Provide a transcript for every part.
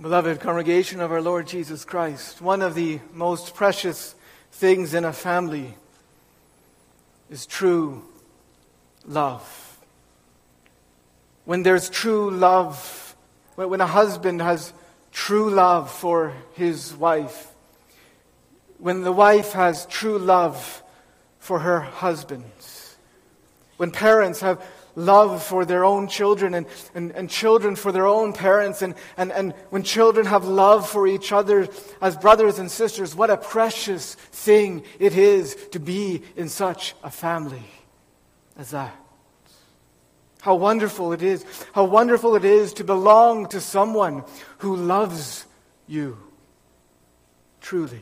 Beloved congregation of our Lord Jesus Christ, one of the most precious things in a family is true love. When there's true love, when a husband has true love for his wife, when the wife has true love for her husband, when parents have love for their own children and, and, and children for their own parents, and, and, and when children have love for each other as brothers and sisters, what a precious thing it is to be in such a family as that. How wonderful it is. How wonderful it is to belong to someone who loves you truly.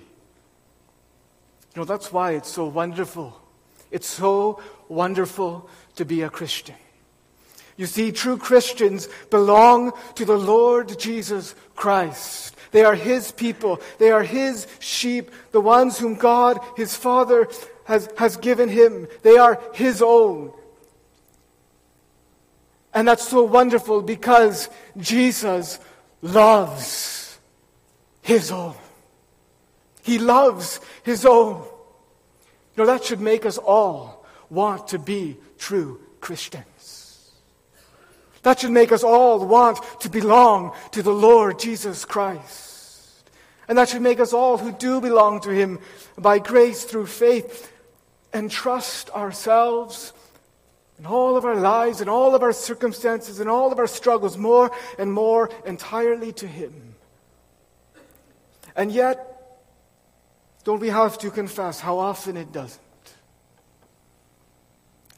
You know, that's why it's so wonderful. It's so wonderful to be a Christian. You see, true Christians belong to the Lord Jesus Christ. They are His people. They are His sheep, the ones whom God, His Father, has, has given Him. They are His own. And that's so wonderful because Jesus loves His own. He loves His own. You know, that should make us all want to be true Christians. That should make us all want to belong to the Lord Jesus Christ. And that should make us all who do belong to Him by grace through faith entrust ourselves and all of our lives and all of our circumstances and all of our struggles more and more entirely to Him. And yet, don't we have to confess how often it doesn't?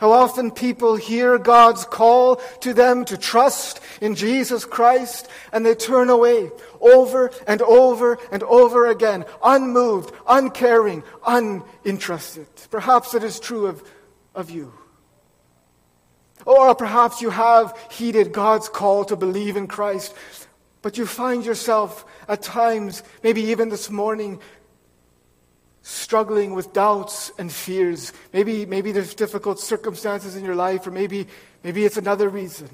How often people hear God's call to them to trust in Jesus Christ and they turn away over and over and over again, unmoved, uncaring, uninterested. Perhaps it is true of, of you. Or perhaps you have heeded God's call to believe in Christ, but you find yourself at times, maybe even this morning, struggling with doubts and fears. Maybe, maybe there's difficult circumstances in your life, or maybe, maybe it's another reason.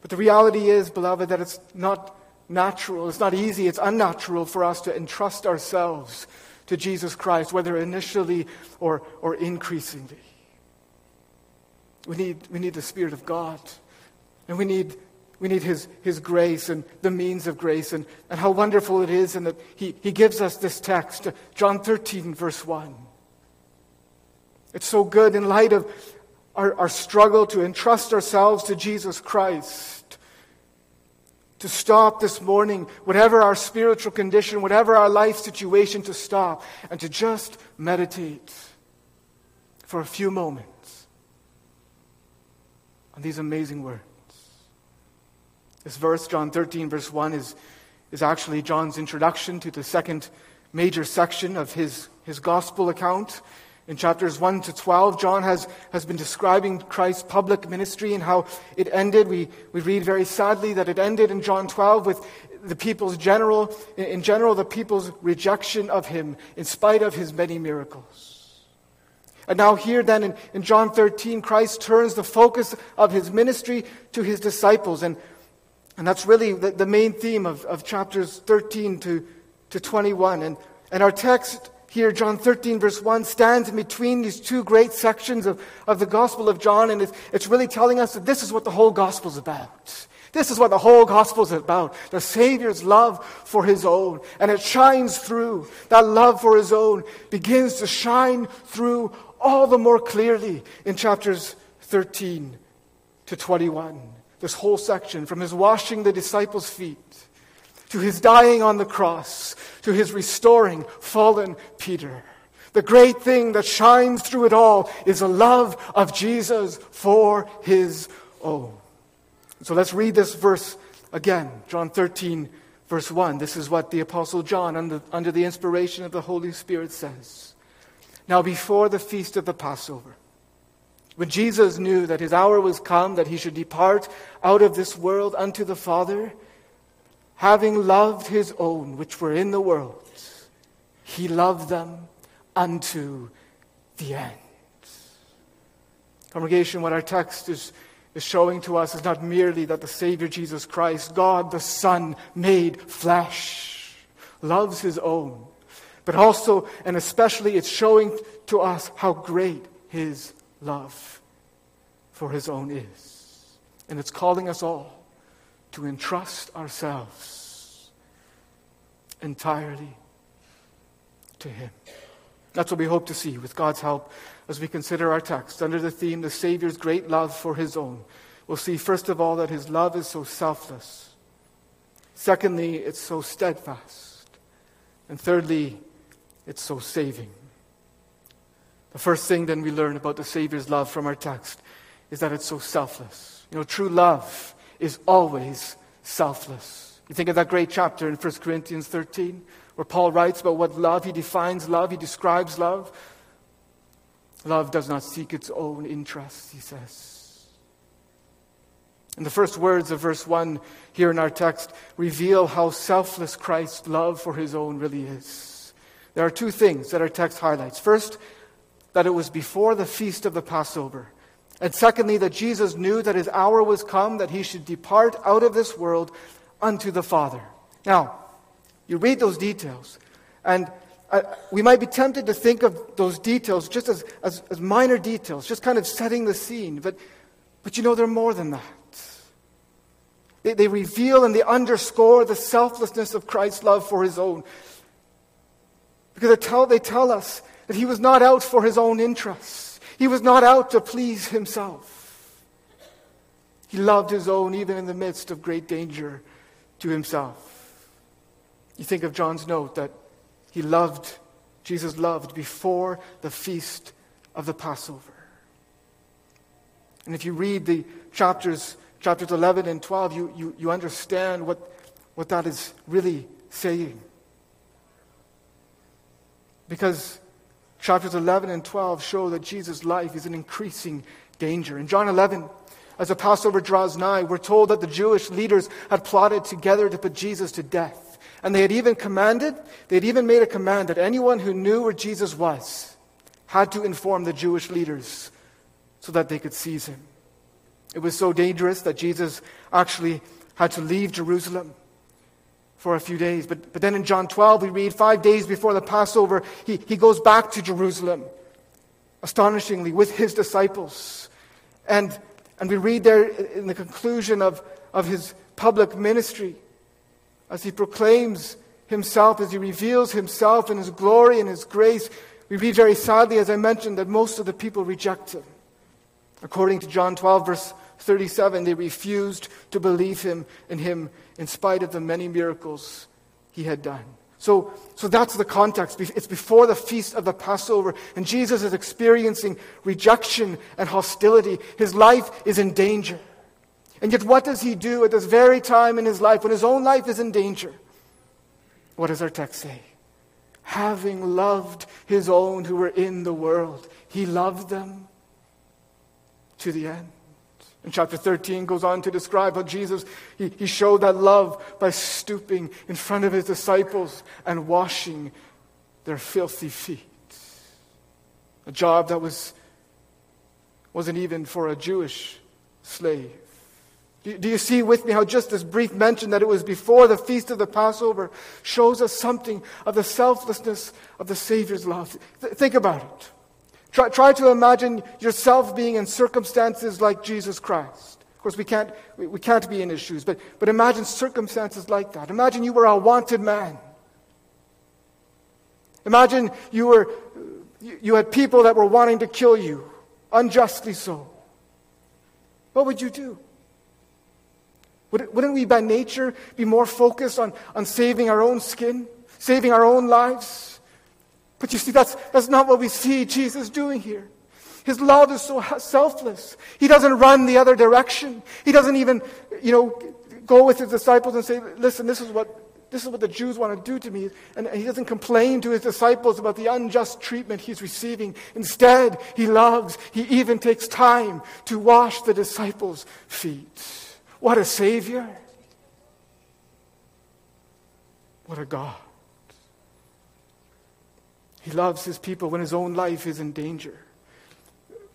But the reality is, beloved, that it's not natural, it's not easy, it's unnatural for us to entrust ourselves to Jesus Christ, whether initially or, or increasingly. We need, we need the Spirit of God. And we need we need his, his grace and the means of grace and, and how wonderful it is and that he, he gives us this text, John 13, verse 1. It's so good in light of our, our struggle to entrust ourselves to Jesus Christ. To stop this morning, whatever our spiritual condition, whatever our life situation, to stop and to just meditate for a few moments on these amazing words. This verse, John 13, verse 1, is, is actually John's introduction to the second major section of his, his gospel account. In chapters 1 to 12, John has, has been describing Christ's public ministry and how it ended. We, we read very sadly that it ended in John 12 with the people's general, in general, the people's rejection of him in spite of his many miracles. And now, here then in, in John 13, Christ turns the focus of his ministry to his disciples. And and that's really the, the main theme of, of chapters 13 to, to 21. And, and our text here, John 13, verse 1, stands in between these two great sections of, of the Gospel of John, and it's, it's really telling us that this is what the whole Gospel is about. This is what the whole Gospel is about the Savior's love for His own. And it shines through. That love for His own begins to shine through all the more clearly in chapters 13 to 21 this whole section from his washing the disciples' feet to his dying on the cross to his restoring fallen Peter. The great thing that shines through it all is the love of Jesus for his own. So let's read this verse again, John 13, verse 1. This is what the Apostle John, under, under the inspiration of the Holy Spirit, says. Now, before the feast of the Passover, when Jesus knew that his hour was come, that he should depart out of this world unto the Father, having loved his own which were in the world, he loved them unto the end. Congregation, what our text is, is showing to us is not merely that the Savior Jesus Christ, God the Son, made flesh, loves his own, but also and especially it's showing to us how great his love for his own is. And it's calling us all to entrust ourselves entirely to him. That's what we hope to see with God's help as we consider our text under the theme, the Savior's great love for his own. We'll see, first of all, that his love is so selfless. Secondly, it's so steadfast. And thirdly, it's so saving. The first thing then we learn about the Savior's love from our text is that it's so selfless. You know, true love is always selfless. You think of that great chapter in 1 Corinthians 13 where Paul writes about what love, he defines love, he describes love. Love does not seek its own interests, he says. And the first words of verse 1 here in our text reveal how selfless Christ's love for his own really is. There are two things that our text highlights. First, that it was before the feast of the Passover. And secondly, that Jesus knew that his hour was come, that he should depart out of this world unto the Father. Now, you read those details, and uh, we might be tempted to think of those details just as, as, as minor details, just kind of setting the scene. But, but you know, they're more than that. They, they reveal and they underscore the selflessness of Christ's love for his own. Because they tell, they tell us that he was not out for his own interests, he was not out to please himself. He loved his own even in the midst of great danger to himself. You think of John's note that he loved, Jesus loved before the feast of the Passover. And if you read the chapters, chapters 11 and 12, you, you, you understand what, what that is really saying. Because chapters 11 and 12 show that Jesus' life is in increasing danger. In John 11, as the Passover draws nigh, we're told that the Jewish leaders had plotted together to put Jesus to death. And they had even commanded, they had even made a command that anyone who knew where Jesus was had to inform the Jewish leaders so that they could seize him. It was so dangerous that Jesus actually had to leave Jerusalem for a few days. But, but then in John 12, we read five days before the Passover, he, he goes back to Jerusalem, astonishingly, with his disciples. And, and we read there in the conclusion of, of his public ministry as he proclaims himself, as he reveals himself in his glory and his grace, we read very sadly, as I mentioned, that most of the people reject him. According to John 12, verse 37, they refused to believe him in him in spite of the many miracles he had done. So, so that's the context. It's before the feast of the Passover, and Jesus is experiencing rejection and hostility. His life is in danger. And yet, what does he do at this very time in his life when his own life is in danger? What does our text say? Having loved his own who were in the world, he loved them to the end. And chapter 13 goes on to describe how Jesus, he, he showed that love by stooping in front of his disciples and washing their filthy feet. A job that was, wasn't even for a Jewish slave. Do you see with me how just this brief mention that it was before the feast of the Passover shows us something of the selflessness of the Savior's love? Th- think about it. Try, try to imagine yourself being in circumstances like Jesus Christ. Of course, we can't, we, we can't be in his shoes, but, but imagine circumstances like that. Imagine you were a wanted man. Imagine you, were, you, had people that were wanting to kill you, unjustly so. What would you do? Wouldn't we by nature be more focused on, on saving our own skin, saving our own lives? But you see, that's, that's not what we see Jesus doing here. His love is so selfless. He doesn't run the other direction. He doesn't even, you know, go with his disciples and say, listen, this is what, this is what the Jews want to do to me. And he doesn't complain to his disciples about the unjust treatment he's receiving. Instead, he loves, he even takes time to wash the disciples' feet. What a Savior! What a God! He loves his people when his own life is in danger.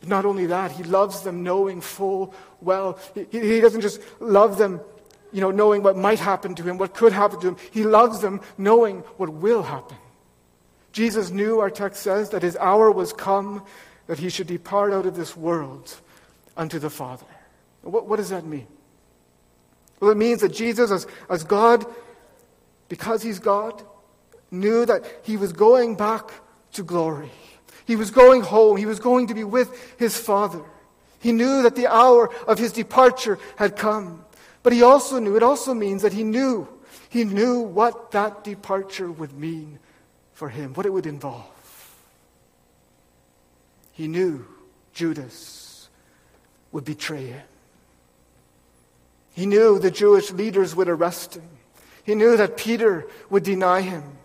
Not only that, he loves them knowing full well. He, he doesn't just love them, you know, knowing what might happen to him, what could happen to him. He loves them knowing what will happen. Jesus knew, our text says, that his hour was come that he should depart out of this world unto the Father. What, what does that mean? Well, it means that Jesus, as, as God, because he's God, knew that he was going back to glory. He was going home. He was going to be with his Father. He knew that the hour of his departure had come. But he also knew, it also means that he knew, he knew what that departure would mean for him, what it would involve. He knew Judas would betray him. He knew the Jewish leaders would arrest him. He knew that Peter would deny him.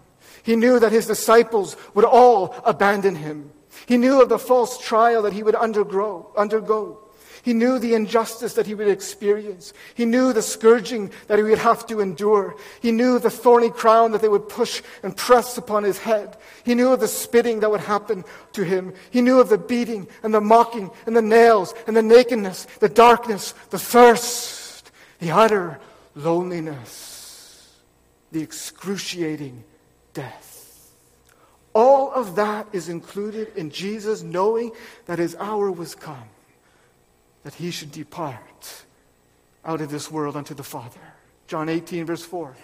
He knew that his disciples would all abandon him. He knew of the false trial that he would undergo. undergo. He knew the injustice that he would experience. He knew the scourging that he would have to endure. He knew the thorny crown that they would push and press upon his head. He knew of the spitting that would happen to him. He knew of the beating and the mocking and the nails and the nakedness, the darkness, the thirst the utter loneliness, the excruciating death. All of that is included in Jesus knowing that his hour was come, that he should depart out of this world unto the Father. John 18, verse 4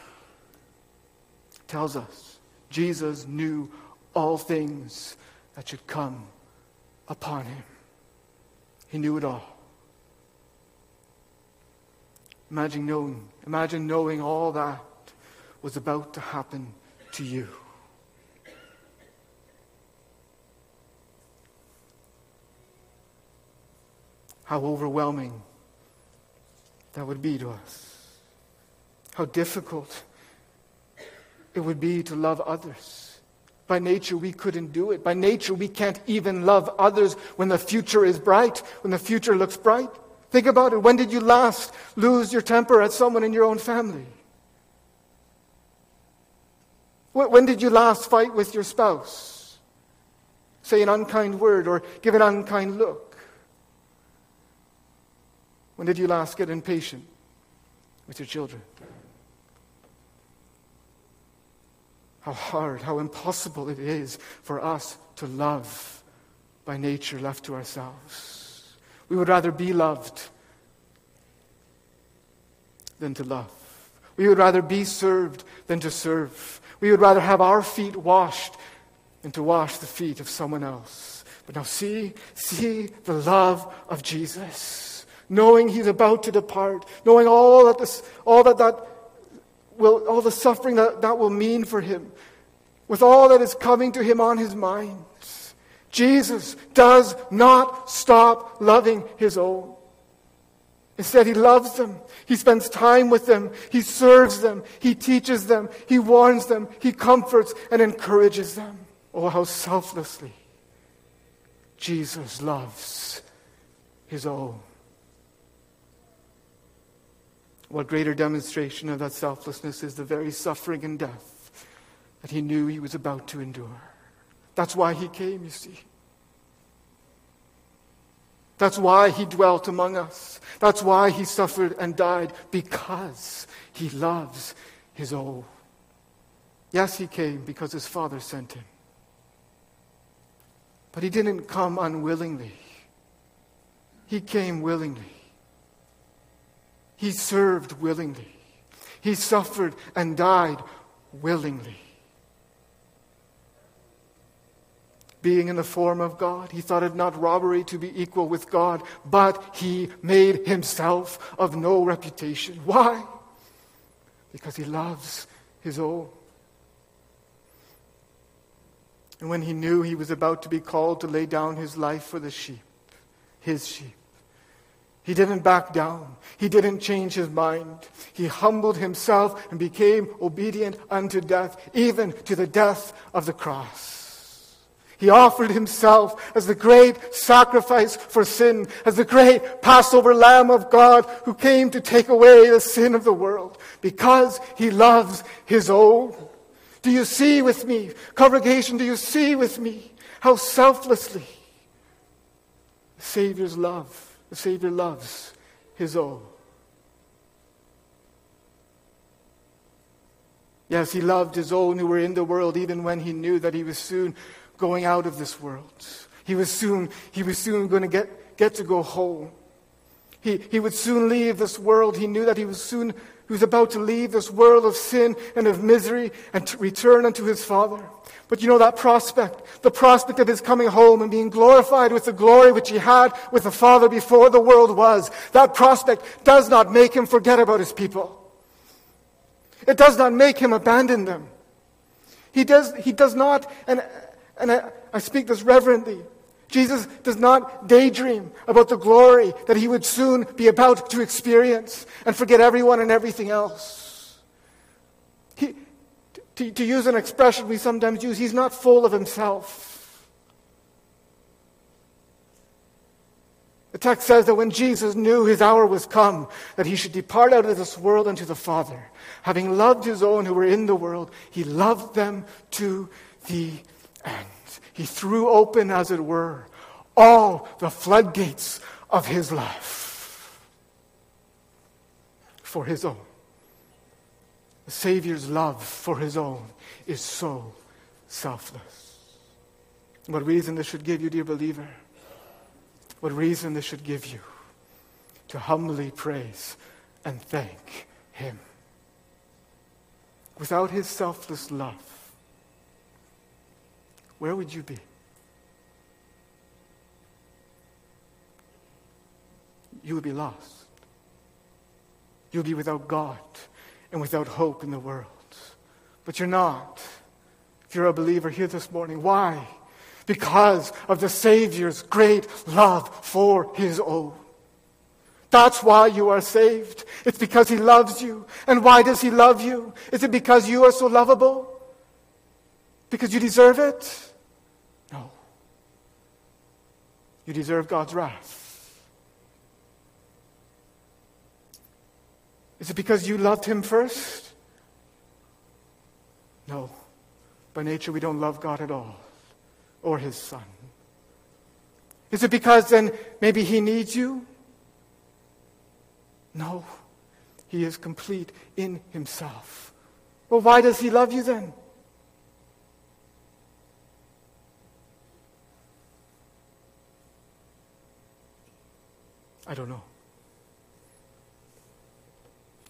tells us Jesus knew all things that should come upon him. He knew it all. Imagine knowing, imagine knowing all that was about to happen to you. How overwhelming that would be to us. How difficult it would be to love others. By nature, we couldn't do it. By nature, we can't even love others when the future is bright, when the future looks bright. Think about it. When did you last lose your temper at someone in your own family? When did you last fight with your spouse? Say an unkind word or give an unkind look? When did you last get impatient with your children? How hard, how impossible it is for us to love by nature left to ourselves. We would rather be loved than to love. We would rather be served than to serve. We would rather have our feet washed than to wash the feet of someone else. But now see, see the love of Jesus. Knowing he's about to depart, knowing all that this, all that that will, all the suffering that that will mean for him, with all that is coming to him on his mind. Jesus does not stop loving his own. Instead, he loves them. He spends time with them. He serves them. He teaches them. He warns them. He comforts and encourages them. Oh, how selflessly Jesus loves his own. What greater demonstration of that selflessness is the very suffering and death that he knew he was about to endure. That's why he came, you see. That's why he dwelt among us. That's why he suffered and died, because he loves his own. Yes, he came because his father sent him. But he didn't come unwillingly, he came willingly. He served willingly. He suffered and died willingly. Being in the form of God. He thought it not robbery to be equal with God, but he made himself of no reputation. Why? Because he loves his own. And when he knew he was about to be called to lay down his life for the sheep, his sheep, he didn't back down. He didn't change his mind. He humbled himself and became obedient unto death, even to the death of the cross. He offered himself as the great sacrifice for sin, as the great Passover Lamb of God who came to take away the sin of the world because he loves his own. Do you see with me, congregation, do you see with me how selflessly The Savior's love. The Savior loves his own. Yes, he loved his own who were in the world even when he knew that he was soon going out of this world. He was soon, he was soon going to get, get to go home. He, he would soon leave this world. He knew that he was soon he was about to leave this world of sin and of misery and to return unto his Father. But you know that prospect, the prospect of his coming home and being glorified with the glory which he had with the Father before the world was, that prospect does not make him forget about his people. It does not make him abandon them. He does, he does not, and, and I, I speak this reverently, Jesus does not daydream about the glory that he would soon be about to experience and forget everyone and everything else. He, to, to use an expression we sometimes use, he's not full of himself. The text says that when Jesus knew his hour was come, that he should depart out of this world unto the Father, having loved his own who were in the world, he loved them to the end. He threw open, as it were, all the floodgates of his love for his own. The Savior's love for his own is so selfless. What reason this should give you, dear believer? What reason this should give you to humbly praise and thank him. Without his selfless love, where would you be? You would be lost. You would be without God and without hope in the world. But you're not. If you're a believer here this morning, why? Because of the Savior's great love for His own. That's why you are saved. It's because He loves you. And why does He love you? Is it because you are so lovable? Because you deserve it? No. You deserve God's wrath. Is it because you loved him first? No. By nature, we don't love God at all, or his son. Is it because then maybe he needs you? No. He is complete in himself. Well, why does he love you then? I don't know.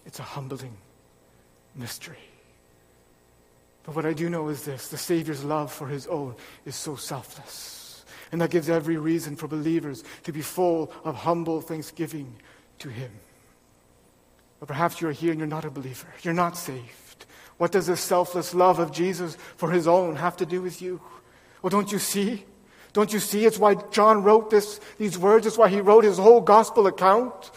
It's a humbling mystery. But what I do know is this the Savior's love for his own is so selfless. And that gives every reason for believers to be full of humble thanksgiving to him. But perhaps you're here and you're not a believer. You're not saved. What does this selfless love of Jesus for his own have to do with you? Well, don't you see? Don't you see? It's why John wrote this, these words. It's why he wrote his whole gospel account.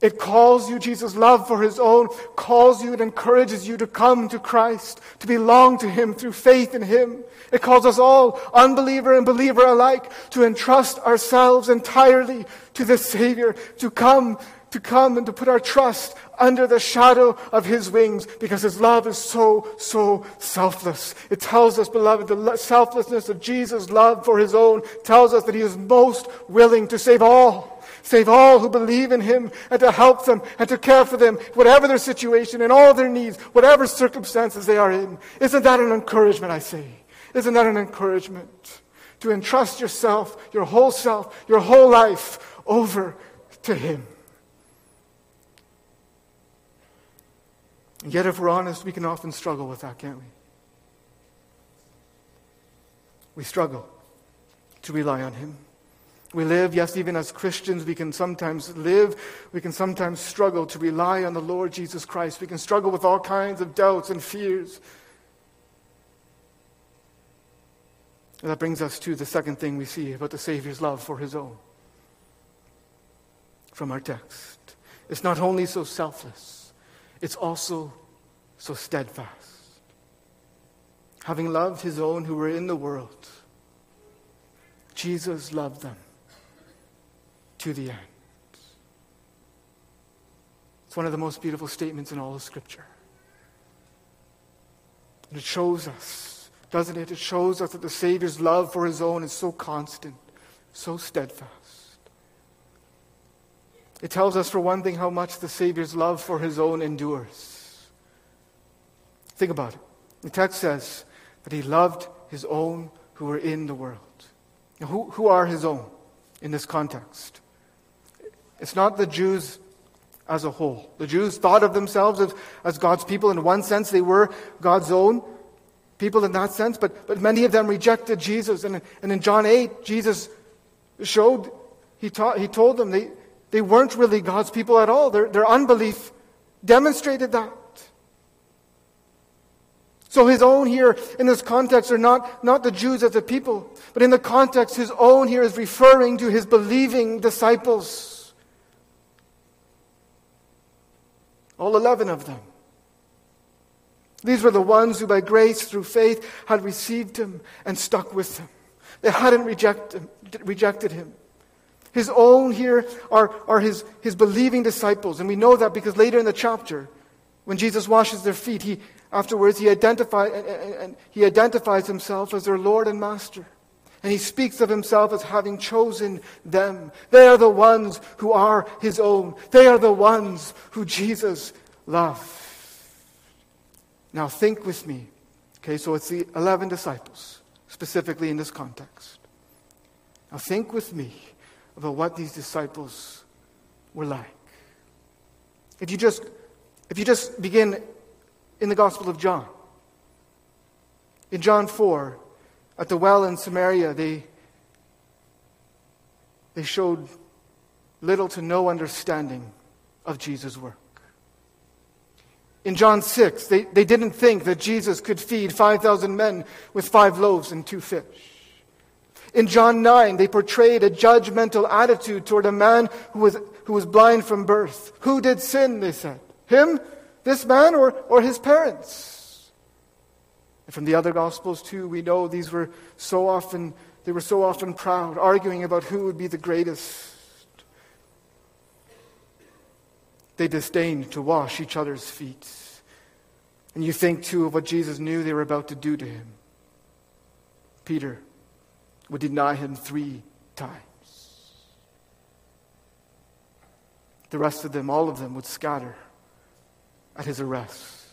It calls you, Jesus' love for his own calls you and encourages you to come to Christ, to belong to him through faith in him. It calls us all, unbeliever and believer alike, to entrust ourselves entirely to the Savior, to come, to come and to put our trust under the shadow of his wings because his love is so, so selfless. It tells us, beloved, the selflessness of Jesus' love for his own tells us that he is most willing to save all Save all who believe in him and to help them and to care for them, whatever their situation and all their needs, whatever circumstances they are in. Isn't that an encouragement, I say? Isn't that an encouragement? To entrust yourself, your whole self, your whole life over to him. And yet, if we're honest, we can often struggle with that, can't we? We struggle to rely on him. We live, yes, even as Christians, we can sometimes live, we can sometimes struggle to rely on the Lord Jesus Christ. We can struggle with all kinds of doubts and fears. And that brings us to the second thing we see about the Savior's love for his own from our text. It's not only so selfless, it's also so steadfast. Having loved his own who were in the world, Jesus loved them to the end. It's one of the most beautiful statements in all of Scripture. And it shows us, doesn't it? It shows us that the Savior's love for his own is so constant, so steadfast. It tells us, for one thing, how much the Savior's love for his own endures. Think about it. The text says that he loved his own who were in the world. Now, who, who are his own in this context? It's not the Jews as a whole. The Jews thought of themselves as, as God's people. In one sense, they were God's own people in that sense, but, but many of them rejected Jesus. And, and in John 8, Jesus showed, he, taught, he told them they, they weren't really God's people at all. Their, their unbelief demonstrated that. So his own here in this context are not, not the Jews as a people, but in the context, his own here is referring to his believing disciples. All 11 of them. These were the ones who, by grace through faith, had received him and stuck with him. They hadn't rejected, rejected him. His own here are, are his, his believing disciples. And we know that because later in the chapter, when Jesus washes their feet, he, afterwards he, identify, and, and he identifies himself as their Lord and Master. And he speaks of himself as having chosen them. They are the ones who are his own. They are the ones who Jesus loved. Now think with me. Okay, so it's the 11 disciples, specifically in this context. Now think with me about what these disciples were like. If you just, if you just begin in the Gospel of John, in John 4, at the well in Samaria, they, they showed little to no understanding of Jesus' work. In John 6, they, they didn't think that Jesus could feed 5,000 men with five loaves and two fish. In John 9, they portrayed a judgmental attitude toward a man who was, who was blind from birth. Who did sin, they said? Him, this man, or, or his parents? And from the other Gospels, too, we know these were so often, they were so often proud, arguing about who would be the greatest. They disdained to wash each other's feet. And you think, too, of what Jesus knew they were about to do to him. Peter would deny him three times. The rest of them, all of them, would scatter at his arrest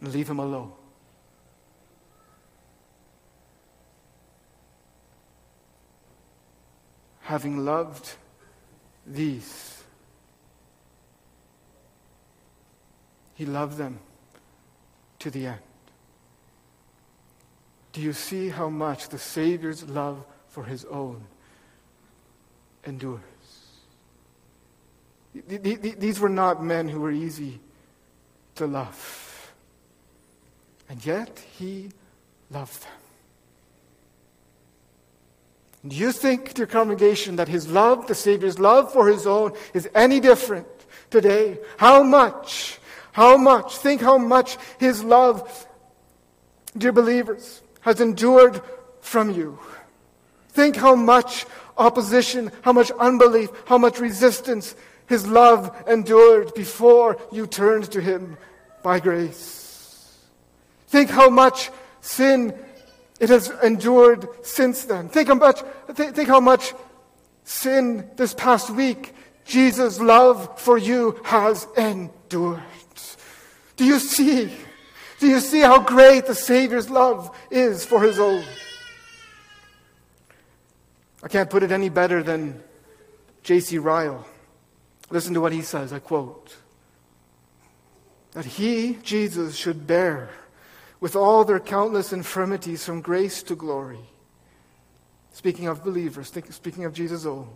and leave him alone. Having loved these, He loved them to the end. Do you see how much the Savior's love for his own endures? These were not men who were easy to love. And yet, he loved them. Do you think, dear congregation, that his love, the Savior's love for his own, is any different today? How much how much, think how much His love, dear believers, has endured from you. Think how much opposition, how much unbelief, how much resistance His love endured before you turned to Him by grace. Think how much sin it has endured since then. Think how much, think, think how much sin this past week Jesus' love for you has endured. Do you see? Do you see how great the Savior's love is for his own? I can't put it any better than J.C. Ryle. Listen to what he says. I quote That he, Jesus, should bear with all their countless infirmities from grace to glory. Speaking of believers, speaking of Jesus' own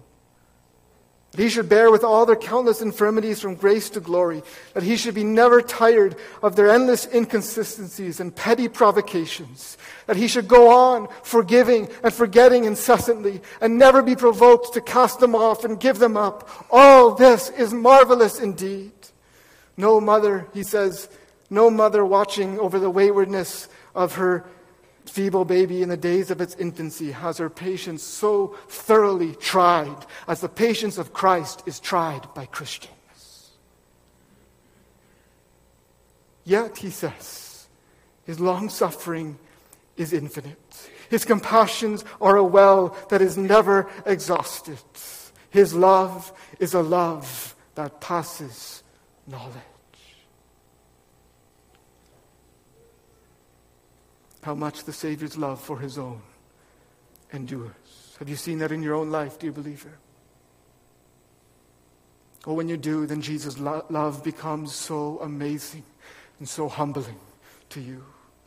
that he should bear with all their countless infirmities from grace to glory, that he should be never tired of their endless inconsistencies and petty provocations, that he should go on forgiving and forgetting incessantly, and never be provoked to cast them off and give them up. All this is marvelous indeed. No mother, he says, no mother watching over the waywardness of her feeble baby in the days of its infancy has her patience so thoroughly tried as the patience of Christ is tried by Christians. Yet, he says, his long suffering is infinite. His compassions are a well that is never exhausted. His love is a love that passes knowledge. How much the Savior's love for his own endures. Have you seen that in your own life, dear believer? Oh, when you do, then Jesus' lo- love becomes so amazing and so humbling to you.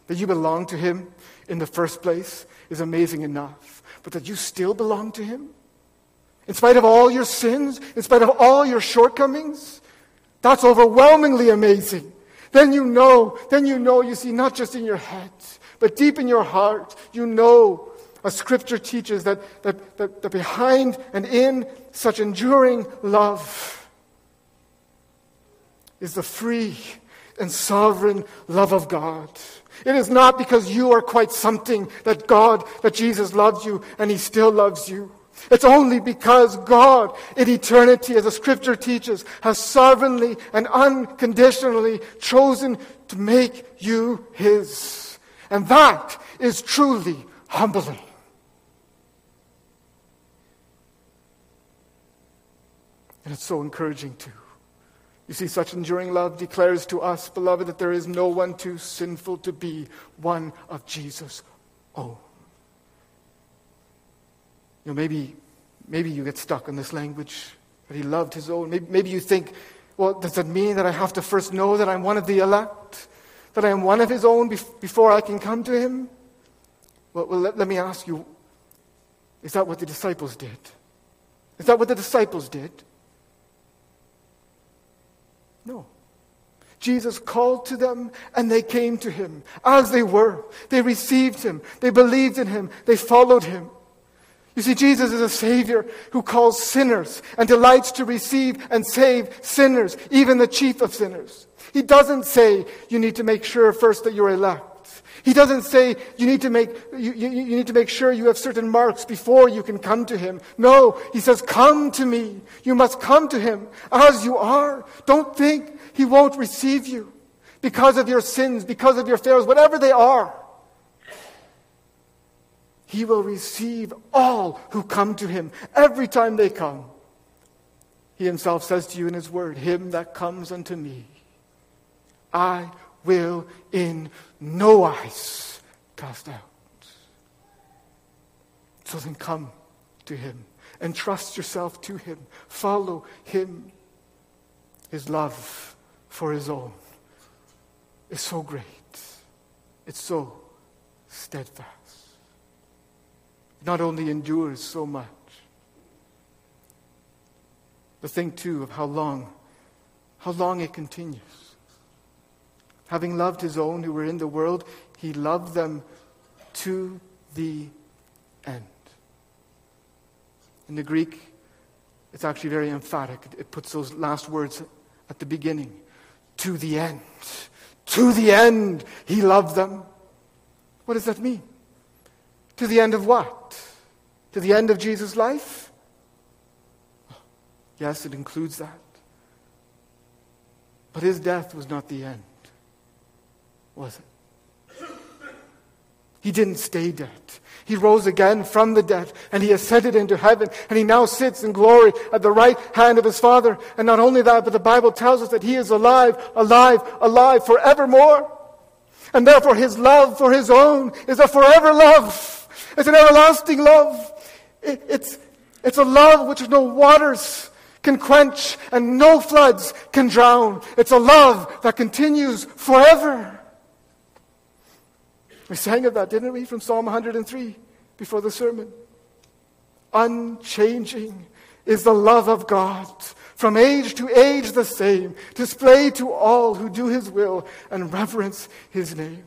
That you belong to Him in the first place is amazing enough, but that you still belong to Him, in spite of all your sins, in spite of all your shortcomings, that's overwhelmingly amazing. Then you know, then you know, you see, not just in your head, but deep in your heart, you know, as Scripture teaches, that, that, that, that behind and in such enduring love is the free and sovereign love of God. It is not because you are quite something that God, that Jesus loves you and He still loves you. It's only because God, in eternity, as the scripture teaches, has sovereignly and unconditionally chosen to make you His. And that is truly humbling. And it's so encouraging too. You see, such enduring love declares to us, beloved, that there is no one too sinful to be one of Jesus' own. You know, maybe, maybe you get stuck on this language that he loved his own. Maybe, maybe you think, well, does that mean that I have to first know that I'm one of the elect? That I am one of his own before I can come to him? Well, well let, let me ask you, is that what the disciples did? Is that what the disciples did? No. Jesus called to them and they came to him as they were. They received him. They believed in him. They followed him. You see, Jesus is a Savior who calls sinners and delights to receive and save sinners, even the chief of sinners. He doesn't say you need to make sure first that you're elect. He doesn't say you need to make, you, you, you, need to make sure you have certain marks before you can come to him. No, he says, come to me. You must come to him as you are. Don't think he won't receive you because of your sins, because of your failures, whatever they are. He will receive all who come to him every time they come. He himself says to you in his word, Him that comes unto me, I will in no wise cast out. So then come to him and trust yourself to him. Follow him. His love for his own is so great. It's so steadfast. It not only endures so much, but think too of how long, how long it continues. Having loved his own who were in the world, he loved them to the end. In the Greek, it's actually very emphatic. It puts those last words at the beginning. To the end. To the end, he loved them. What does that mean? To the end of what? To the end of Jesus' life? Yes, it includes that. But his death was not the end was it? He didn't stay dead. He rose again from the dead and he ascended into heaven and he now sits in glory at the right hand of his Father. And not only that, but the Bible tells us that he is alive, alive, alive forevermore. And therefore his love for his own is a forever love. It's an everlasting love. It, it's, it's a love which no waters can quench and no floods can drown. It's a love that continues forever. We sang of that, didn't we, from Psalm 103 before the sermon? Unchanging is the love of God, from age to age the same, displayed to all who do his will and reverence his name.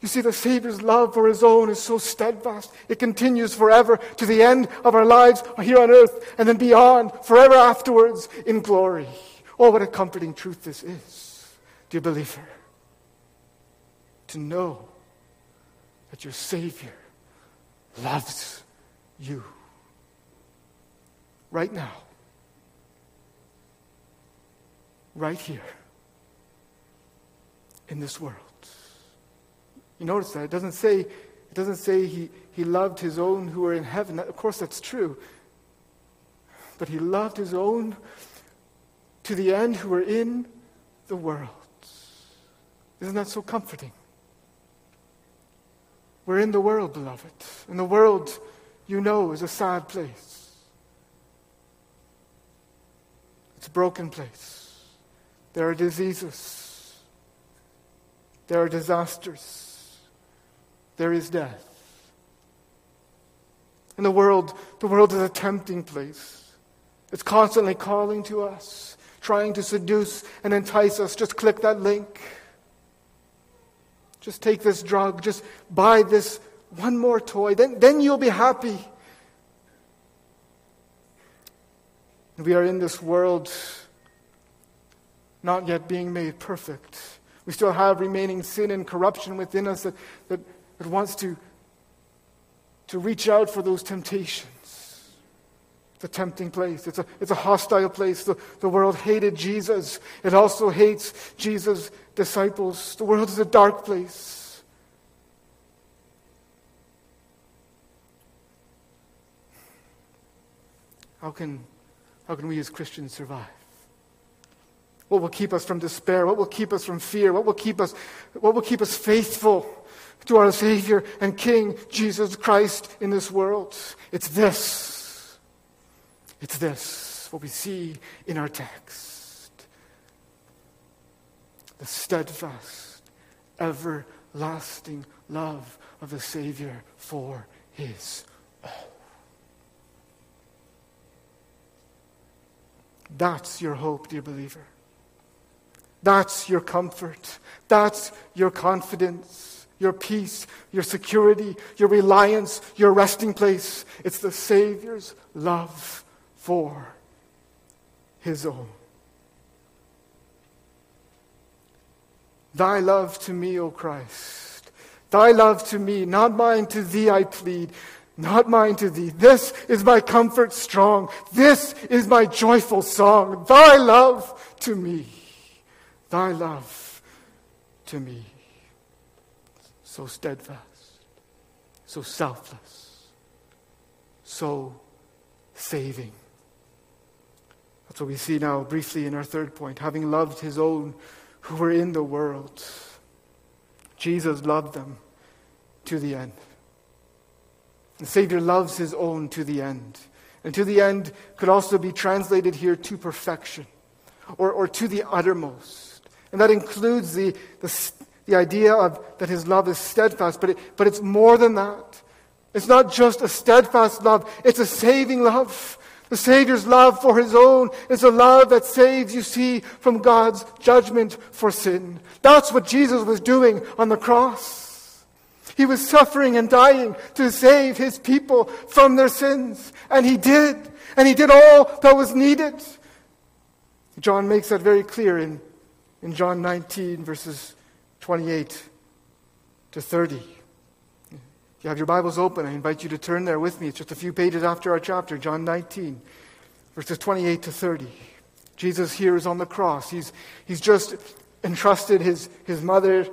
You see, the Savior's love for his own is so steadfast. It continues forever to the end of our lives here on earth and then beyond, forever afterwards in glory. Oh, what a comforting truth this is, dear believer. To know that your Savior loves you right now, right here, in this world. You notice that? It doesn't say, it doesn't say he, he loved his own who were in heaven. Of course, that's true. But he loved his own to the end who were in the world. Isn't that so comforting? We're in the world, beloved. And the world, you know, is a sad place. It's a broken place. There are diseases. There are disasters. There is death. And the world, the world is a tempting place. It's constantly calling to us, trying to seduce and entice us. Just click that link. Just take this drug. Just buy this one more toy. Then, then you'll be happy. We are in this world not yet being made perfect. We still have remaining sin and corruption within us that, that, that wants to, to reach out for those temptations. It's a tempting place. It's a, it's a hostile place. The, the world hated Jesus. It also hates Jesus' disciples. The world is a dark place. How can, how can we as Christians survive? What will keep us from despair? What will keep us from fear? What will keep us, what will keep us faithful to our Savior and King, Jesus Christ, in this world? It's this. It's this, what we see in our text the steadfast, everlasting love of the Savior for his own. That's your hope, dear believer. That's your comfort. That's your confidence, your peace, your security, your reliance, your resting place. It's the Savior's love for his own. Thy love to me, O Christ, thy love to me, not mine to thee I plead, not mine to thee. This is my comfort strong. This is my joyful song. Thy love to me, thy love to me. So steadfast, so selfless, so saving. That's what we see now briefly in our third point. Having loved his own who were in the world, Jesus loved them to the end. The Savior loves his own to the end. And to the end could also be translated here to perfection or, or to the uttermost. And that includes the, the, the idea of that his love is steadfast, but, it, but it's more than that. It's not just a steadfast love, it's a saving love. The Savior's love for his own is a love that saves, you see, from God's judgment for sin. That's what Jesus was doing on the cross. He was suffering and dying to save his people from their sins. And he did. And he did all that was needed. John makes that very clear in, in John 19, verses 28 to 30 you have your Bibles open, I invite you to turn there with me. It's just a few pages after our chapter, John 19, verses 28 to 30. Jesus here is on the cross. He's, he's just entrusted his, his mother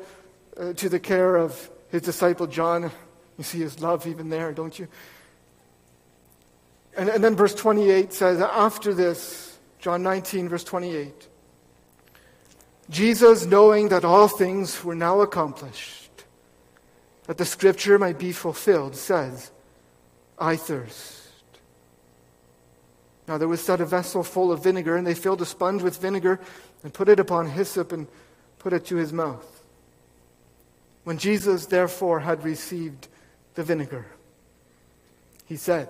uh, to the care of his disciple John. You see his love even there, don't you? And, and then verse 28 says, After this, John 19, verse 28, Jesus, knowing that all things were now accomplished, that the scripture might be fulfilled, says, I thirst. Now there was set a vessel full of vinegar, and they filled a sponge with vinegar and put it upon hyssop and put it to his mouth. When Jesus therefore had received the vinegar, he said,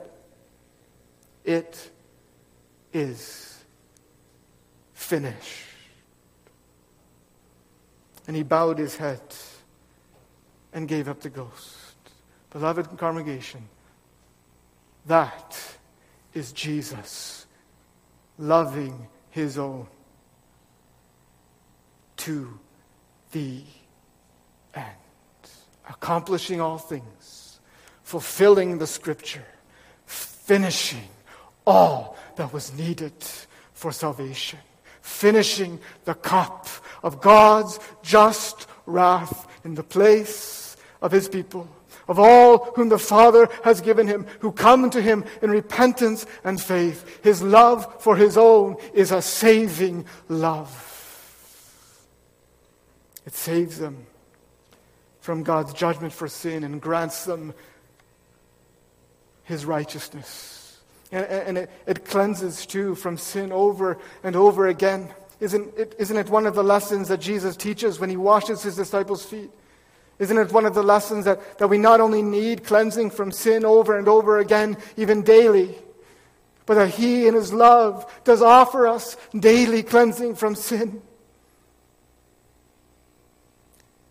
It is finished. And he bowed his head and gave up the ghost. Beloved congregation, that is Jesus loving his own to the end, accomplishing all things, fulfilling the scripture, finishing all that was needed for salvation, finishing the cup of God's just wrath in the place of his people, of all whom the Father has given him, who come to him in repentance and faith. His love for his own is a saving love. It saves them from God's judgment for sin and grants them his righteousness. And, and it, it, cleanses too from sin over and over again. Isn't it, isn't it one of the lessons that Jesus teaches when he washes his disciples' feet? Isn't it one of the lessons that, that we not only need cleansing from sin over and over again, even daily, but that He in His love does offer us daily cleansing from sin?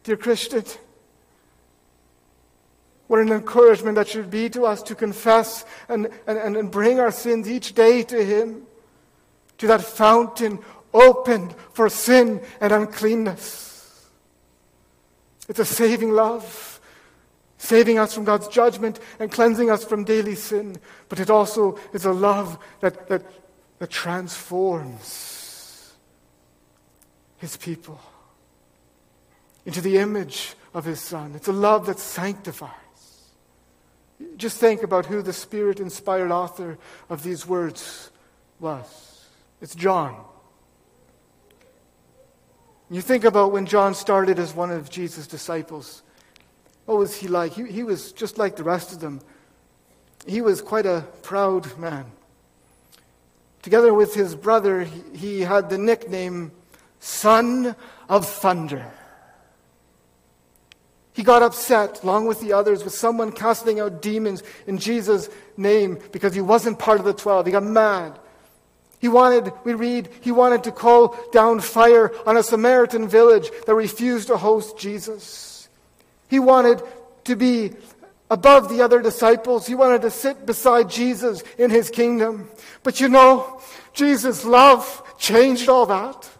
Dear Christian, what an encouragement that should be to us to confess and, and, and bring our sins each day to Him, to that fountain opened for sin and uncleanness. It's a saving love, saving us from God's judgment and cleansing us from daily sin. But it also is a love that, that, that transforms His people into the image of His Son. It's a love that sanctifies. Just think about who the Spirit inspired author of these words was. It's John. You think about when John started as one of Jesus' disciples. What was he like? He, he was just like the rest of them. He was quite a proud man. Together with his brother, he, he had the nickname Son of Thunder. He got upset, along with the others, with someone casting out demons in Jesus' name because he wasn't part of the twelve. He got mad. He wanted, we read, he wanted to call down fire on a Samaritan village that refused to host Jesus. He wanted to be above the other disciples. He wanted to sit beside Jesus in his kingdom. But you know, Jesus' love changed all that.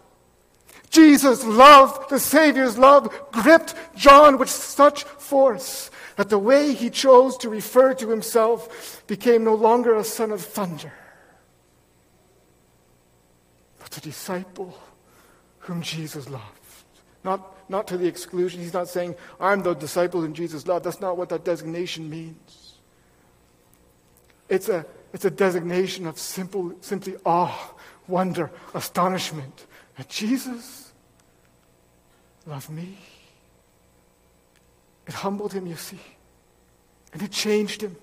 Jesus' love, the Savior's love, gripped John with such force that the way he chose to refer to himself became no longer a son of thunder the disciple whom Jesus loved. Not, not to the exclusion. He's not saying, I'm the disciple whom Jesus loved. That's not what that designation means. It's a, it's a designation of simple, simply awe, wonder, astonishment that Jesus loved me. It humbled him, you see, and it changed him.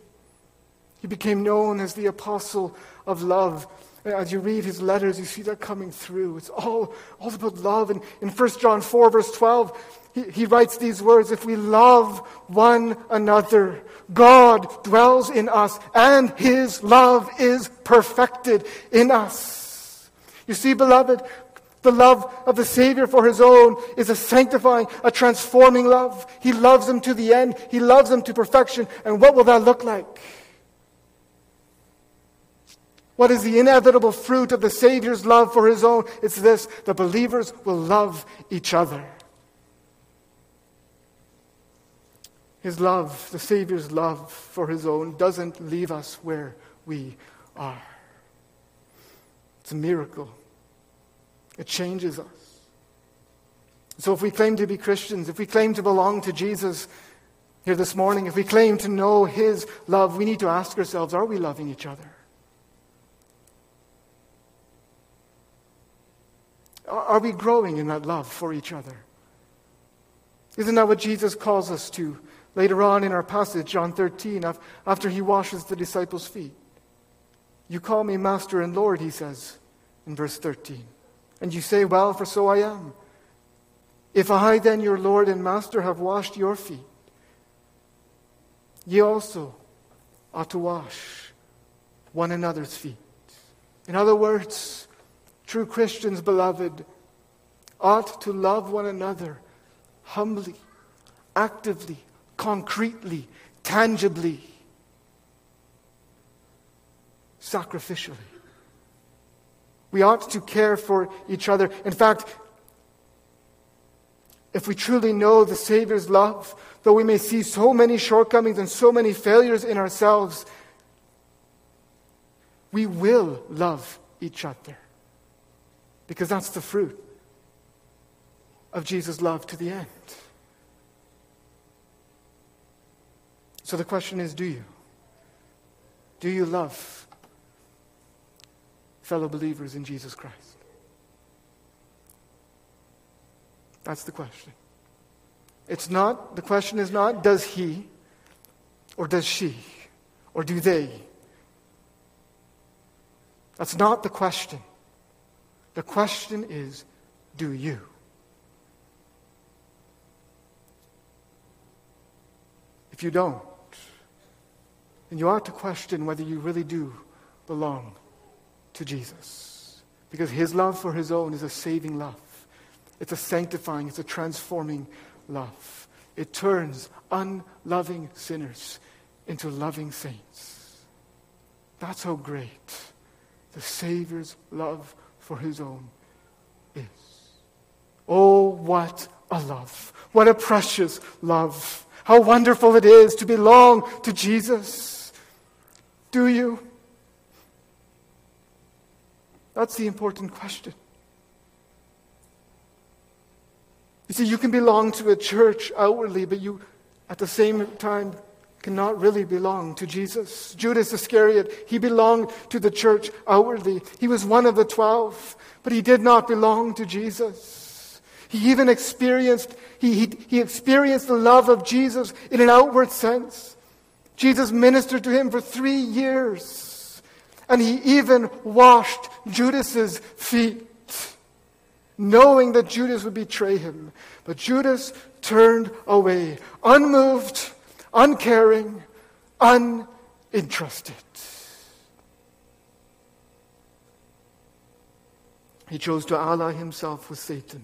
He became known as the apostle of love as you read his letters, you see that coming through. It's all, all about love. And in 1 John 4, verse 12, he, he writes these words If we love one another, God dwells in us, and his love is perfected in us. You see, beloved, the love of the Savior for his own is a sanctifying, a transforming love. He loves them to the end, he loves them to perfection. And what will that look like? What is the inevitable fruit of the Savior's love for his own? It's this the believers will love each other. His love, the Savior's love for his own, doesn't leave us where we are. It's a miracle. It changes us. So, if we claim to be Christians, if we claim to belong to Jesus here this morning, if we claim to know His love, we need to ask ourselves are we loving each other? Are we growing in that love for each other? Isn't that what Jesus calls us to later on in our passage, John 13, after he washes the disciples' feet? You call me Master and Lord, he says in verse 13. And you say, Well, for so I am. If I, then, your Lord and Master, have washed your feet, ye also ought to wash one another's feet. In other words, True Christians, beloved, ought to love one another humbly, actively, concretely, tangibly, sacrificially. We ought to care for each other. In fact, if we truly know the Savior's love, though we may see so many shortcomings and so many failures in ourselves, we will love each other. Because that's the fruit of Jesus' love to the end. So the question is do you? Do you love fellow believers in Jesus Christ? That's the question. It's not, the question is not, does he or does she or do they? That's not the question. The question is, do you? If you don't, then you ought to question whether you really do belong to Jesus. Because his love for his own is a saving love, it's a sanctifying, it's a transforming love. It turns unloving sinners into loving saints. That's how great the Savior's love for his own is. Oh, what a love! What a precious love! How wonderful it is to belong to Jesus. Do you? That's the important question. You see, you can belong to a church outwardly, but you, at the same time, cannot really belong to Jesus. Judas Iscariot, he belonged to the church outwardly. He was one of the twelve, but he did not belong to Jesus. He even experienced, he, he, he experienced the love of Jesus in an outward sense. Jesus ministered to him for three years, and he even washed Judas's feet knowing that Judas would betray him. But Judas turned away, unmoved, uncaring, uninterested. He chose to ally himself with Satan,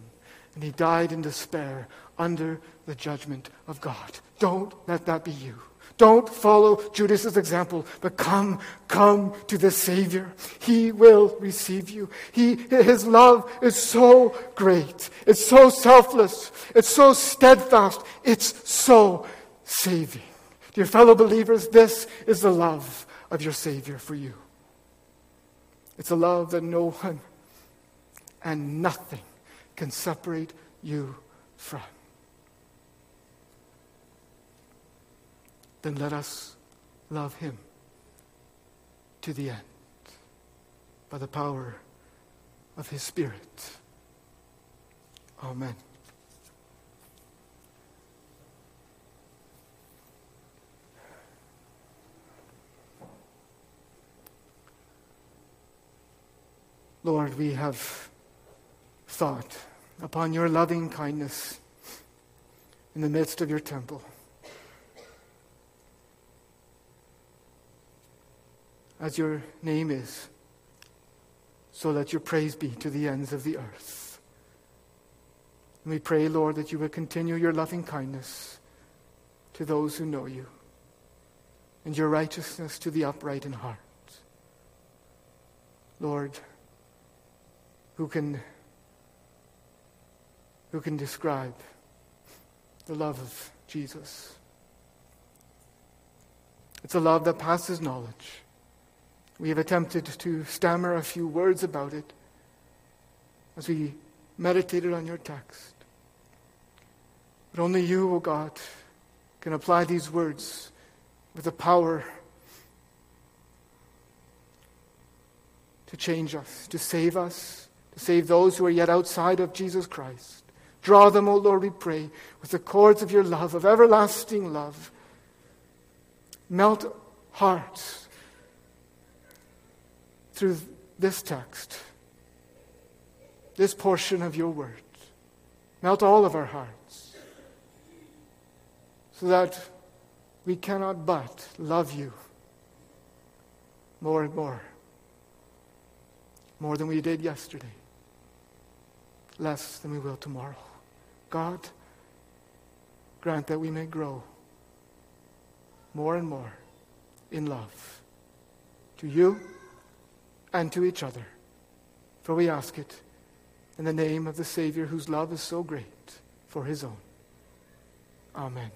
and he died in despair under the judgment of God. Don't let that be you. Don't follow Judas's example, but come, come to the Savior. He will receive you. He, his love is so great. It's so selfless. It's so steadfast. It's so saving. Dear fellow believers, this is the love of your Savior for you. It's a love that no one and nothing can separate you from. then let us love him to the end by the power of his Spirit. Amen. Lord, we have thought upon your loving kindness in the midst of your temple. as your name is, so let your praise be to the ends of the earth. And we pray, Lord, that you will continue your loving kindness to those who know you, and your righteousness to the upright in heart. Lord, who can, who can describe the love of Jesus? It's a love that passes knowledge. We have attempted to stammer a few words about it as we meditated on your text. But only you, O oh God, can apply these words with the power to change us, to save us, save those who are yet outside of Jesus Christ. Draw them, O Lord, we pray, with the cords of your love, of everlasting love. Melt hearts through this text, this portion of your word. Melt all of our hearts so that we cannot but love you more and more, more than we did yesterday, less than we will tomorrow. God, grant that we may grow more and more in love to you and to each other. For we ask it in the name of the Savior whose love is so great for his own. Amen.